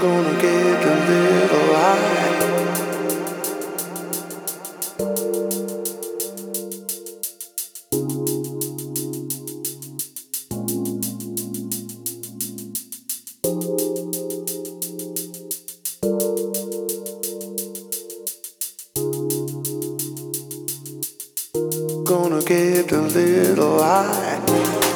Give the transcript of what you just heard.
gonna get a little high. Gonna get a little high.